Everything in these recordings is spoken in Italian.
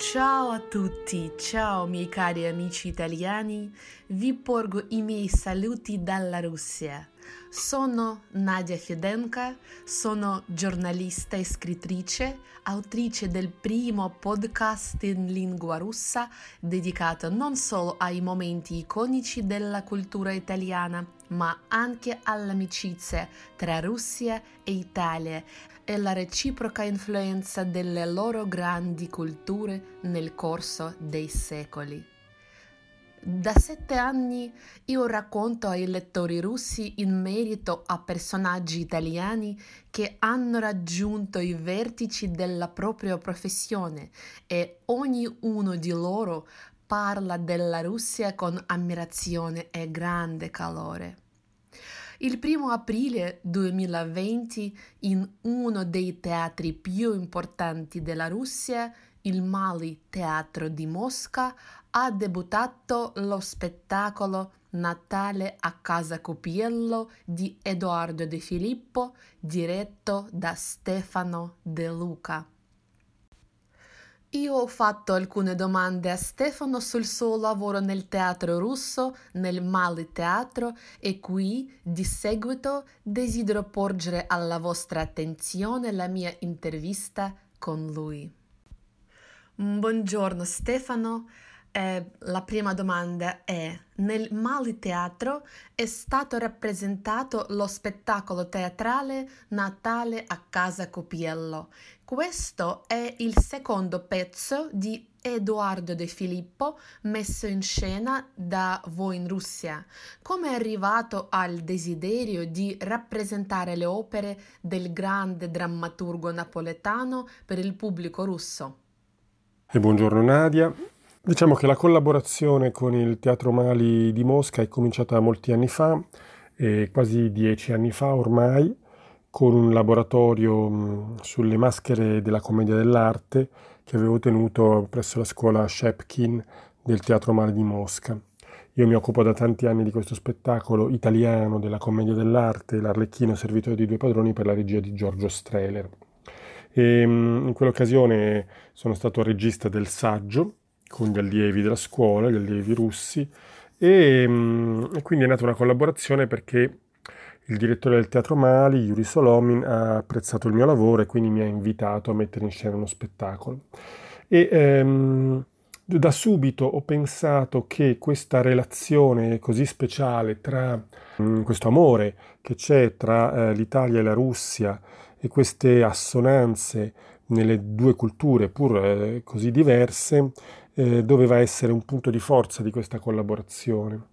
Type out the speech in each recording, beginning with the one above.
Ciao a tutti, ciao miei cari amici italiani, vi porgo i miei saluti dalla Russia. Sono Nadia Fedenka, sono giornalista e scrittrice, autrice del primo podcast in lingua russa dedicato non solo ai momenti iconici della cultura italiana, ma anche all'amicizia tra Russia e Italia e la reciproca influenza delle loro grandi culture nel corso dei secoli. Da sette anni io racconto ai lettori russi in merito a personaggi italiani che hanno raggiunto i vertici della propria professione e ognuno di loro parla della Russia con ammirazione e grande calore. Il primo aprile 2020 in uno dei teatri più importanti della Russia il Mali Teatro di Mosca ha debuttato lo spettacolo Natale a casa Copiello di Edoardo De Filippo diretto da Stefano De Luca. Io ho fatto alcune domande a Stefano sul suo lavoro nel teatro russo, nel Mali Teatro e qui, di seguito, desidero porgere alla vostra attenzione la mia intervista con lui. Buongiorno Stefano. Eh, la prima domanda è, nel Mali Teatro è stato rappresentato lo spettacolo teatrale Natale a casa Copiello. Questo è il secondo pezzo di Edoardo De Filippo messo in scena da voi in Russia. Come è arrivato al desiderio di rappresentare le opere del grande drammaturgo napoletano per il pubblico russo? E buongiorno Nadia. Diciamo che la collaborazione con il Teatro Mali di Mosca è cominciata molti anni fa, quasi dieci anni fa ormai, con un laboratorio sulle maschere della commedia dell'arte che avevo tenuto presso la scuola Shepkin del Teatro Mali di Mosca. Io mi occupo da tanti anni di questo spettacolo italiano della commedia dell'arte, l'Arlecchino servitore di due padroni per la regia di Giorgio Strehler. E, in quell'occasione sono stato regista del saggio con gli allievi della scuola, gli allievi russi, e, mm, e quindi è nata una collaborazione perché il direttore del Teatro Mali, Yuri Solomin, ha apprezzato il mio lavoro e quindi mi ha invitato a mettere in scena uno spettacolo. E ehm, da subito ho pensato che questa relazione così speciale tra mh, mm, questo amore che c'è tra eh, l'Italia e la Russia e queste assonanze nelle due culture pur eh, così diverse eh, doveva essere un punto di forza di questa collaborazione.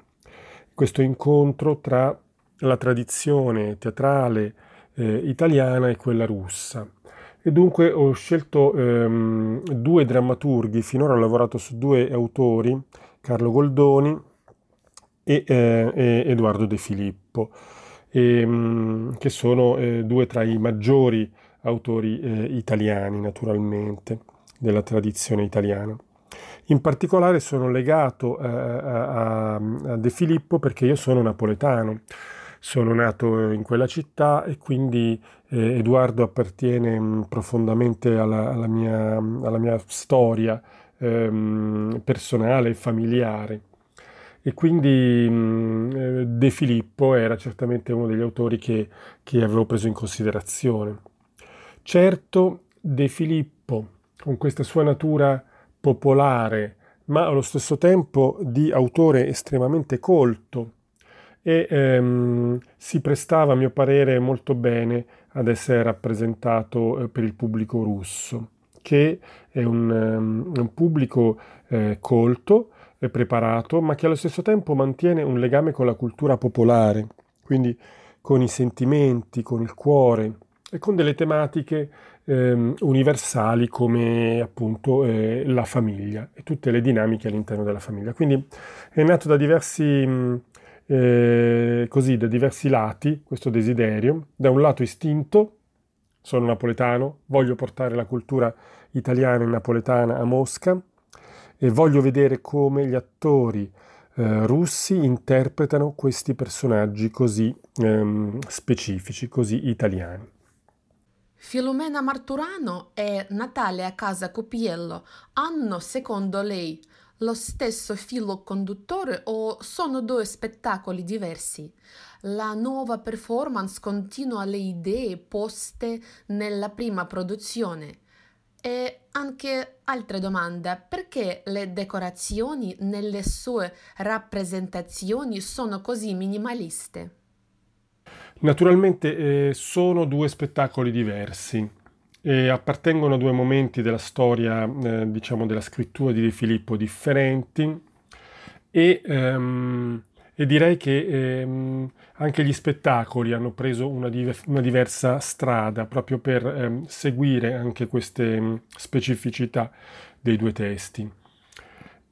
Questo incontro tra la tradizione teatrale eh, italiana e quella russa. E dunque ho scelto ehm, due drammaturghi, finora ho lavorato su due autori, Carlo Goldoni e, eh, e Edoardo De Filippo e, ehm, che sono eh, due tra i maggiori autori eh, italiani, naturalmente, della tradizione italiana. In particolare sono legato eh, a, a, De Filippo perché io sono napoletano, sono nato in quella città e quindi eh, Edoardo appartiene mm, profondamente alla, alla, mia, alla, mia, storia ehm, personale e familiare. E quindi mh, eh, De Filippo era certamente uno degli autori che, che avevo preso in considerazione. Certo, De Filippo, con questa sua natura popolare, ma allo stesso tempo di autore estremamente colto, e ehm, si prestava, a mio parere, molto bene ad essere rappresentato eh, per il pubblico russo, che è un, um, un pubblico eh, colto, preparato, ma che allo stesso tempo mantiene un legame con la cultura popolare, quindi con i sentimenti, con il cuore e con delle tematiche eh, universali come appunto eh, la famiglia e tutte le dinamiche all'interno della famiglia. Quindi è nato da diversi, mh, eh, così, da diversi lati questo desiderio, da un lato istinto, sono napoletano, voglio portare la cultura italiana e napoletana a Mosca, e voglio vedere come gli attori eh, russi interpretano questi personaggi così ehm, specifici, così italiani. Filomena Marturano e Natalia Casa Copiello hanno, secondo lei, lo stesso filo conduttore o sono due spettacoli diversi? La nuova performance continua le idee poste nella prima produzione. E anche altre domande, perché le decorazioni nelle sue rappresentazioni sono così minimaliste? Naturalmente eh, sono due spettacoli diversi e appartengono a due momenti della storia, eh, diciamo, della scrittura di De Filippo differenti e, ehm, e direi che ehm, anche gli spettacoli hanno preso una, div- una diversa strada proprio per ehm, seguire anche queste mm, specificità dei due testi.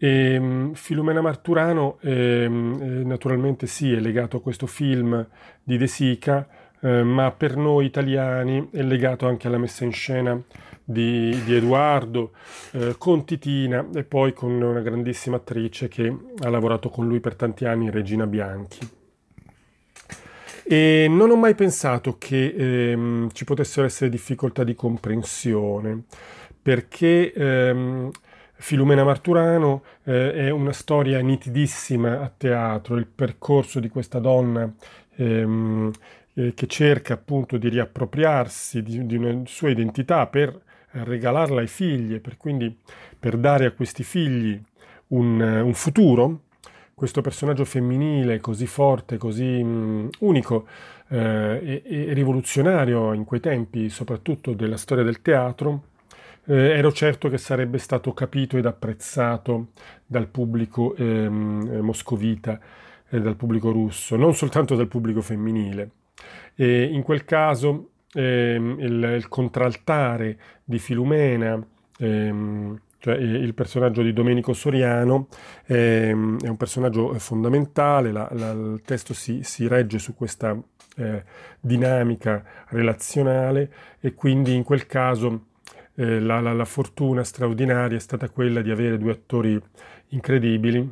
E, um, Filomena Marturano ehm, eh, naturalmente sì, è legato a questo film di De Sica, eh, ma per noi italiani è legato anche alla messa in scena di, di Edoardo, eh, con Titina e poi con una grandissima attrice che ha lavorato con lui per tanti anni, Regina Bianchi. E non ho mai pensato che ehm, ci potessero essere difficoltà di comprensione, perché ehm, Filumena Marturano eh, è una storia nitidissima a teatro, il percorso di questa donna ehm, eh, che cerca appunto di riappropriarsi di, di, una sua identità per regalarla ai figli, per quindi per dare a questi figli un, un futuro. Questo personaggio femminile così forte, così mh, unico eh, e, e rivoluzionario in quei tempi, soprattutto della storia del teatro, eh, ero certo che sarebbe stato capito ed apprezzato dal pubblico ehm, eh, moscovita e dal pubblico russo, non soltanto dal pubblico femminile. E in quel caso ehm, il, il, contraltare di Filumena, ehm, cioè il personaggio di Domenico Soriano, ehm, è un personaggio fondamentale, la, la, il testo si, si, regge su questa eh, dinamica relazionale e quindi in quel caso eh, la, la, la, fortuna straordinaria è stata quella di avere due attori incredibili,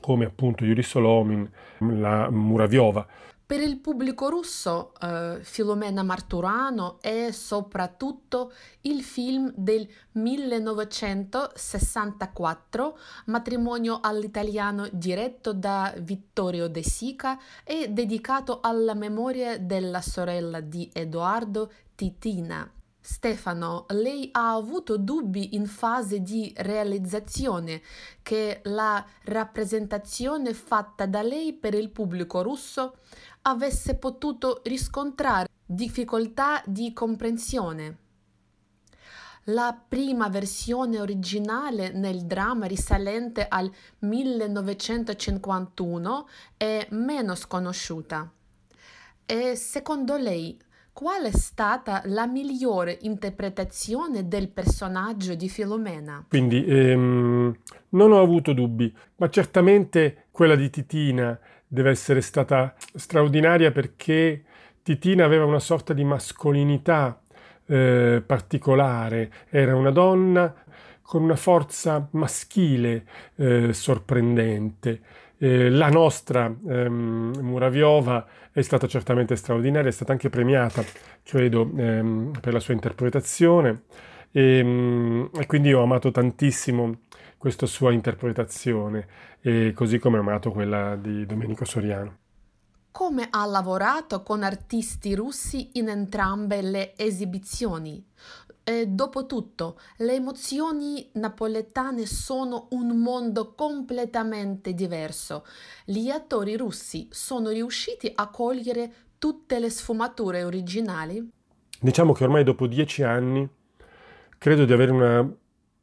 come appunto Yuri Solomin, la Muraviova. Per il pubblico russo, eh, Filomena Marturano è soprattutto il film del 1964, Matrimonio all'italiano diretto da Vittorio De Sica e dedicato alla memoria della sorella di Edoardo, Titina, Stefano, lei ha avuto dubbi in fase di realizzazione che la rappresentazione fatta da lei per il pubblico russo avesse potuto riscontrare difficoltà di comprensione. La prima versione originale nel dramma risalente al 1951 è meno sconosciuta. E secondo lei Qual è stata la migliore interpretazione del personaggio di Filomena? Quindi ehm, non ho avuto dubbi, ma certamente quella di Titina deve essere stata straordinaria perché Titina aveva una sorta di mascolinità eh, particolare, era una donna con una forza maschile eh, sorprendente. Eh, la nostra ehm, Muraviova è stata certamente straordinaria, è stata anche premiata, credo, ehm, per la sua interpretazione e, ehm, e, quindi ho amato tantissimo questa sua interpretazione, e così come ho amato quella di Domenico Soriano. Come ha lavorato con artisti russi in entrambe le esibizioni? E dopotutto, le emozioni napoletane sono un mondo completamente diverso. Gli attori russi sono riusciti a cogliere tutte le sfumature originali? Diciamo che ormai dopo dieci anni credo di avere una,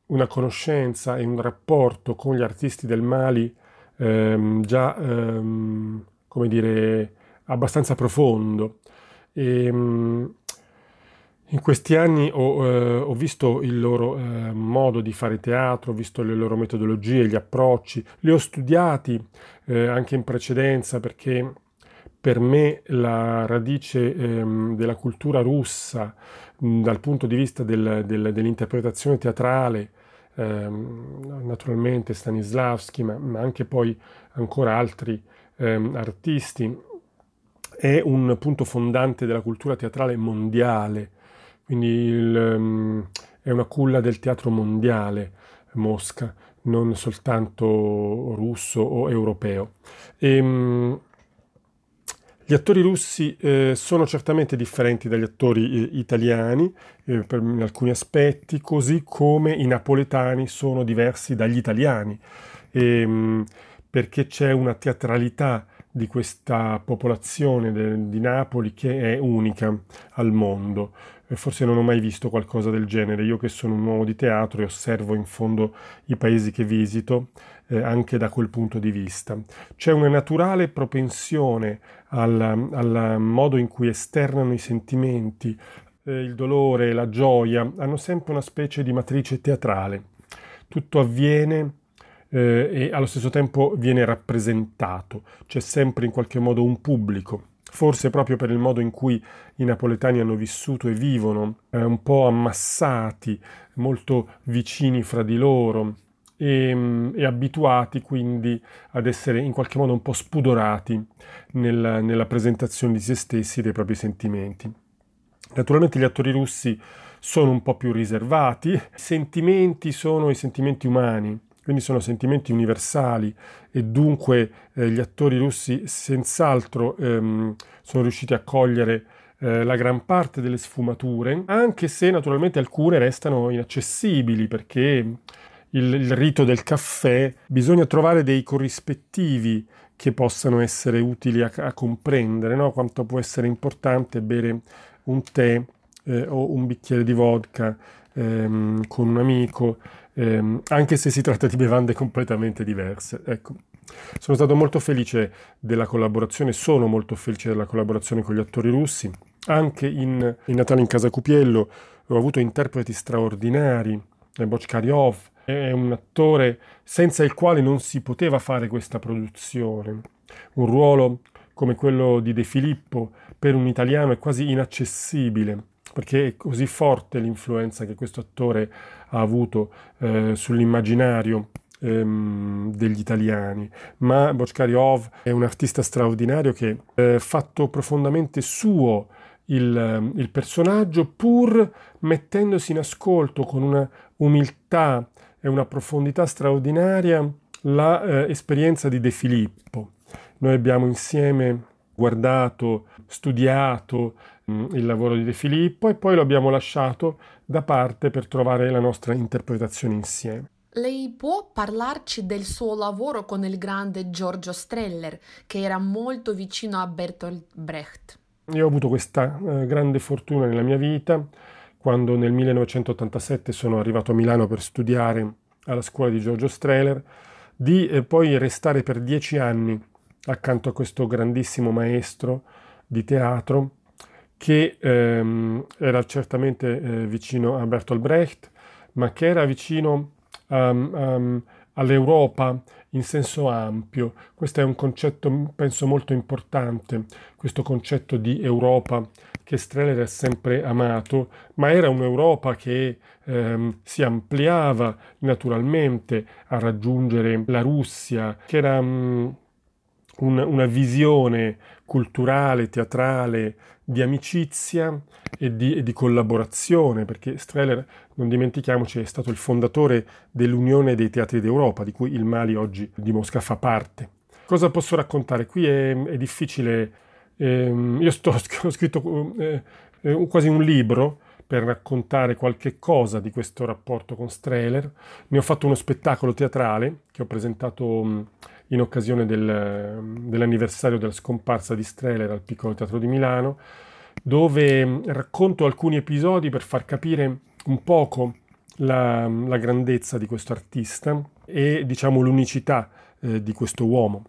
una conoscenza e un rapporto con gli artisti del Mali ehm, già, ehm, come dire, abbastanza profondo. E, ehm, in questi anni ho, eh, ho visto il loro eh, modo di fare teatro, ho visto le loro metodologie, gli approcci, li ho studiati eh, anche in precedenza perché per me la radice ehm, della cultura russa mh, dal punto di vista del, del, dell'interpretazione teatrale, ehm, naturalmente Stanislavski, ma, ma, anche poi ancora altri ehm, artisti, è un punto fondante della cultura teatrale mondiale quindi il, um, è una culla del teatro mondiale Mosca, non soltanto russo o europeo. E, um, gli attori russi eh, sono certamente differenti dagli attori eh, italiani eh, per, in alcuni aspetti, così come i napoletani sono diversi dagli italiani, ehm, perché c'è una teatralità di questa popolazione de, di Napoli che è unica al mondo. Forse non ho mai visto qualcosa del genere. Io che sono un uomo di teatro e osservo in fondo i paesi che visito, eh, anche da quel punto di vista. C'è una naturale propensione al, al modo in cui esternano i sentimenti, eh, il dolore, la gioia, hanno sempre una specie di matrice teatrale. Tutto avviene eh, e allo stesso tempo viene rappresentato, c'è sempre in qualche modo un pubblico. Forse proprio per il modo in cui i napoletani hanno vissuto e vivono, eh, un po' ammassati, molto vicini fra di loro, e, mm, e, abituati quindi ad essere in qualche modo un po' spudorati nel, nella presentazione di se stessi e dei propri sentimenti. Naturalmente gli attori russi sono un po' più riservati, i sentimenti sono i sentimenti umani, quindi sono sentimenti universali e dunque eh, gli attori russi senz'altro ehm, sono riusciti a cogliere eh, la gran parte delle sfumature, anche se naturalmente alcune restano inaccessibili perché il, il rito del caffè, bisogna trovare dei corrispettivi che possano essere utili a, a comprendere no? quanto può essere importante bere un tè eh, o un bicchiere di vodka ehm, con un amico, ehm, anche se si tratta di bevande completamente diverse. Ecco. Sono stato molto felice della collaborazione, sono molto felice della collaborazione con gli attori russi. Anche in, in Natale in Casa Cupiello ho avuto interpreti straordinari, Bochkaryov, è un attore senza il quale non si poteva fare questa produzione. Un ruolo come quello di De Filippo per un italiano è quasi inaccessibile perché è così forte l'influenza che questo attore ha avuto eh, sull'immaginario ehm, degli italiani. Ma Bochkaryov è un artista straordinario che ha eh, fatto profondamente suo il, il personaggio pur mettendosi in ascolto con una umiltà e una profondità straordinaria l'esperienza eh, di De Filippo. Noi abbiamo insieme guardato, studiato il lavoro di De Filippo e poi lo abbiamo lasciato da parte per trovare la nostra interpretazione insieme. Lei può parlarci del suo lavoro con il grande Giorgio Streller, che era molto vicino a Bertolt Brecht? Io ho avuto questa eh, grande fortuna nella mia vita quando nel 1987 sono arrivato a Milano per studiare alla scuola di Giorgio Strehler, di eh, poi restare per dieci anni accanto a questo grandissimo maestro di teatro che ehm, era certamente eh, vicino a Bertolt Brecht, ma che era vicino um, um, all'Europa in senso ampio. Questo è un concetto, penso, molto importante, questo concetto di Europa che Streller ha sempre amato, ma era un'Europa che ehm, si ampliava naturalmente a raggiungere la Russia, che era um, un, una visione culturale, teatrale, di amicizia e di, e di, collaborazione, perché Streller, non dimentichiamoci, è stato il fondatore dell'Unione dei Teatri d'Europa, di cui il Mali oggi di Mosca fa parte. Cosa posso raccontare? Qui è, è difficile eh, io sto, ho scritto eh, eh, quasi un libro per raccontare qualche cosa di questo rapporto con Strehler. Ne ho fatto uno spettacolo teatrale che ho presentato mh, in occasione del, dell'anniversario della scomparsa di Strehler al Piccolo Teatro di Milano, dove mh, racconto alcuni episodi per far capire un poco la, la grandezza di questo artista e diciamo l'unicità eh, di questo uomo.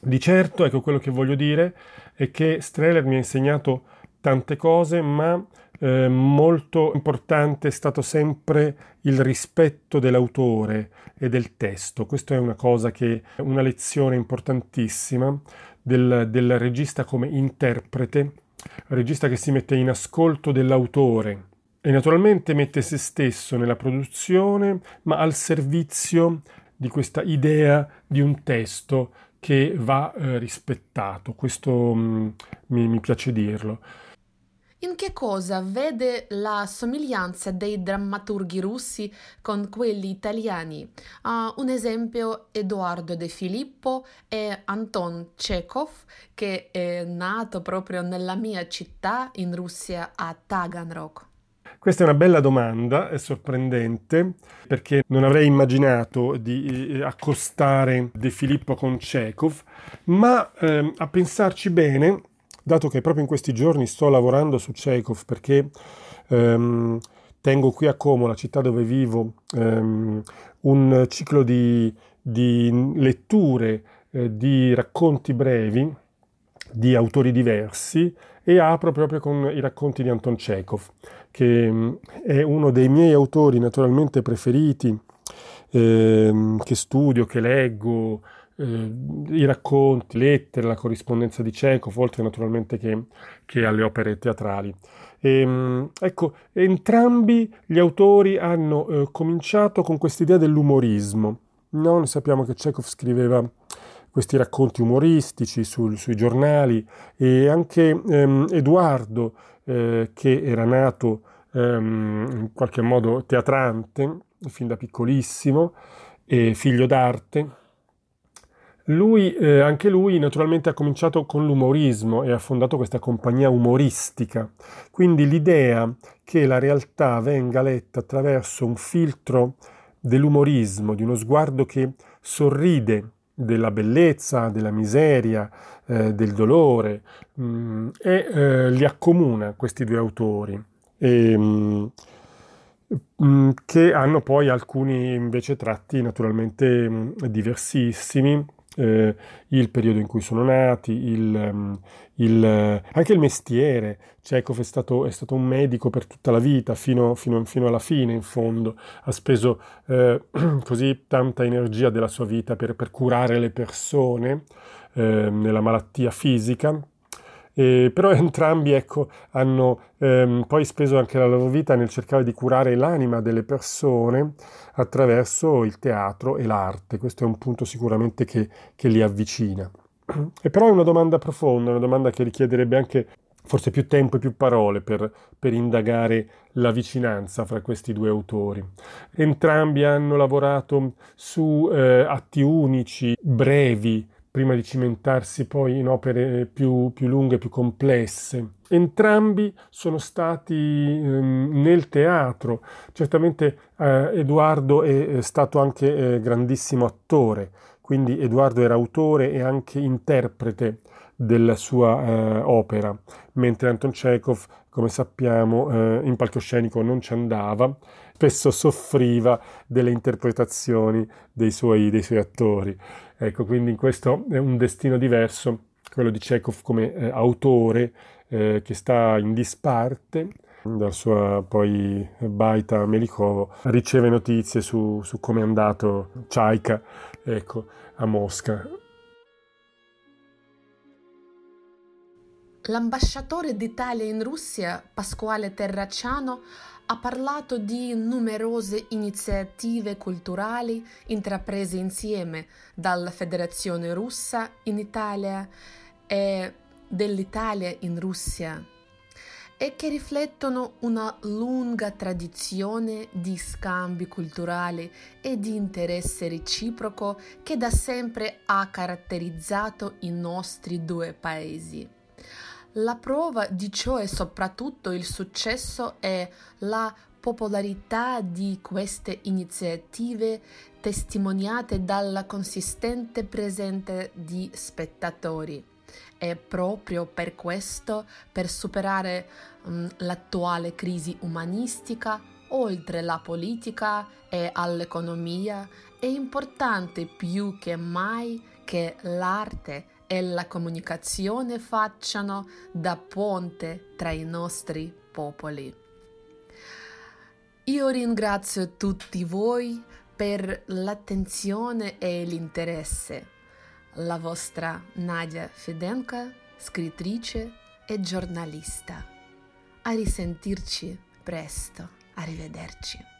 Di certo, ecco quello che voglio dire, è che Streller mi ha insegnato tante cose, ma eh, molto importante è stato sempre il rispetto dell'autore e del testo. Questa è una cosa che è una lezione importantissima del, del regista come interprete, regista che si mette in ascolto dell'autore e naturalmente mette se stesso nella produzione, ma al servizio di questa idea di un testo che va eh, rispettato, questo mh, mm, mi, mi piace dirlo. In che cosa vede la somiglianza dei drammaturghi russi con quelli italiani? Uh, un esempio Edoardo De Filippo e Anton Chekhov, che è nato proprio nella mia città in Russia a Taganrog. Questa è una bella domanda, è sorprendente, perché non avrei immaginato di eh, accostare De Filippo con Chekhov, ma eh, a pensarci bene dato che proprio in questi giorni sto lavorando su Chekhov perché ehm, tengo qui a Como, la città dove vivo, ehm, un ciclo di, di letture eh, di racconti brevi di autori diversi e apro proprio con i racconti di Anton Chekhov, che mm, è uno dei miei autori naturalmente preferiti, ehm, che studio, che leggo, eh, i racconti, lettere, la corrispondenza di Chekhov, oltre naturalmente che, che alle opere teatrali. E, ehm, ecco, entrambi gli autori hanno eh, cominciato con quest'idea dell'umorismo. No? Noi sappiamo che Chekhov scriveva questi racconti umoristici sul, sui giornali e anche ehm, Edoardo, eh, che era nato ehm, in qualche modo teatrante fin da piccolissimo, e figlio d'arte, lui, eh, anche lui naturalmente ha cominciato con l'umorismo e ha fondato questa compagnia umoristica. Quindi l'idea che la realtà venga letta attraverso un filtro dell'umorismo, di uno sguardo che sorride della bellezza, della miseria, eh, del dolore, mh, mm, e eh, li accomuna questi due autori. E, mh, mm, che hanno poi alcuni invece tratti naturalmente diversissimi eh, il periodo in cui sono nati, il, ehm, il, anche il mestiere. Chekhov è stato, è stato, un medico per tutta la vita, fino, fino, fino alla fine in fondo. Ha speso eh, così tanta energia della sua vita per, per curare le persone eh, nella malattia fisica eh, però entrambi ecco, hanno ehm, poi speso anche la loro vita nel cercare di curare l'anima delle persone attraverso il teatro e l'arte. Questo è un punto sicuramente che, che li avvicina. E però è una domanda profonda, una domanda che richiederebbe anche forse più tempo e più parole per, per, indagare la vicinanza fra questi due autori. Entrambi hanno lavorato su eh, atti unici, brevi, prima di cimentarsi poi in opere più, più lunghe, più complesse. Entrambi sono stati ehm, nel teatro, certamente eh, Edoardo è, è, stato anche eh, grandissimo attore, quindi Edoardo era autore e anche interprete della sua eh, opera, mentre Anton Chekhov, come sappiamo, eh, in palcoscenico non ci andava, spesso soffriva delle interpretazioni dei suoi, dei suoi attori. Ecco, quindi questo è un destino diverso, quello di Chekhov come eh, autore eh, che sta in disparte dal suo poi Baita Melikovo, riceve notizie su, su come è andato Chaika ecco, a Mosca. L'ambasciatore d'Italia in Russia, Pasquale Terracciano, ha parlato di numerose iniziative culturali intraprese insieme dalla Federazione russa in Italia e dell'Italia in Russia e che riflettono una lunga tradizione di scambi culturali e di interesse reciproco che da sempre ha caratterizzato i nostri due paesi. La prova di ciò è soprattutto il successo e la popolarità di queste iniziative testimoniate dalla consistente presenza di spettatori. E proprio per questo, per superare um, l'attuale crisi umanistica, oltre la politica e all'economia, è importante più che mai che l'arte e la comunicazione facciano da ponte tra i nostri popoli. Io ringrazio tutti voi per l'attenzione e l'interesse. La vostra Nadia Fedenka, scrittrice e giornalista. A risentirci presto. Arrivederci.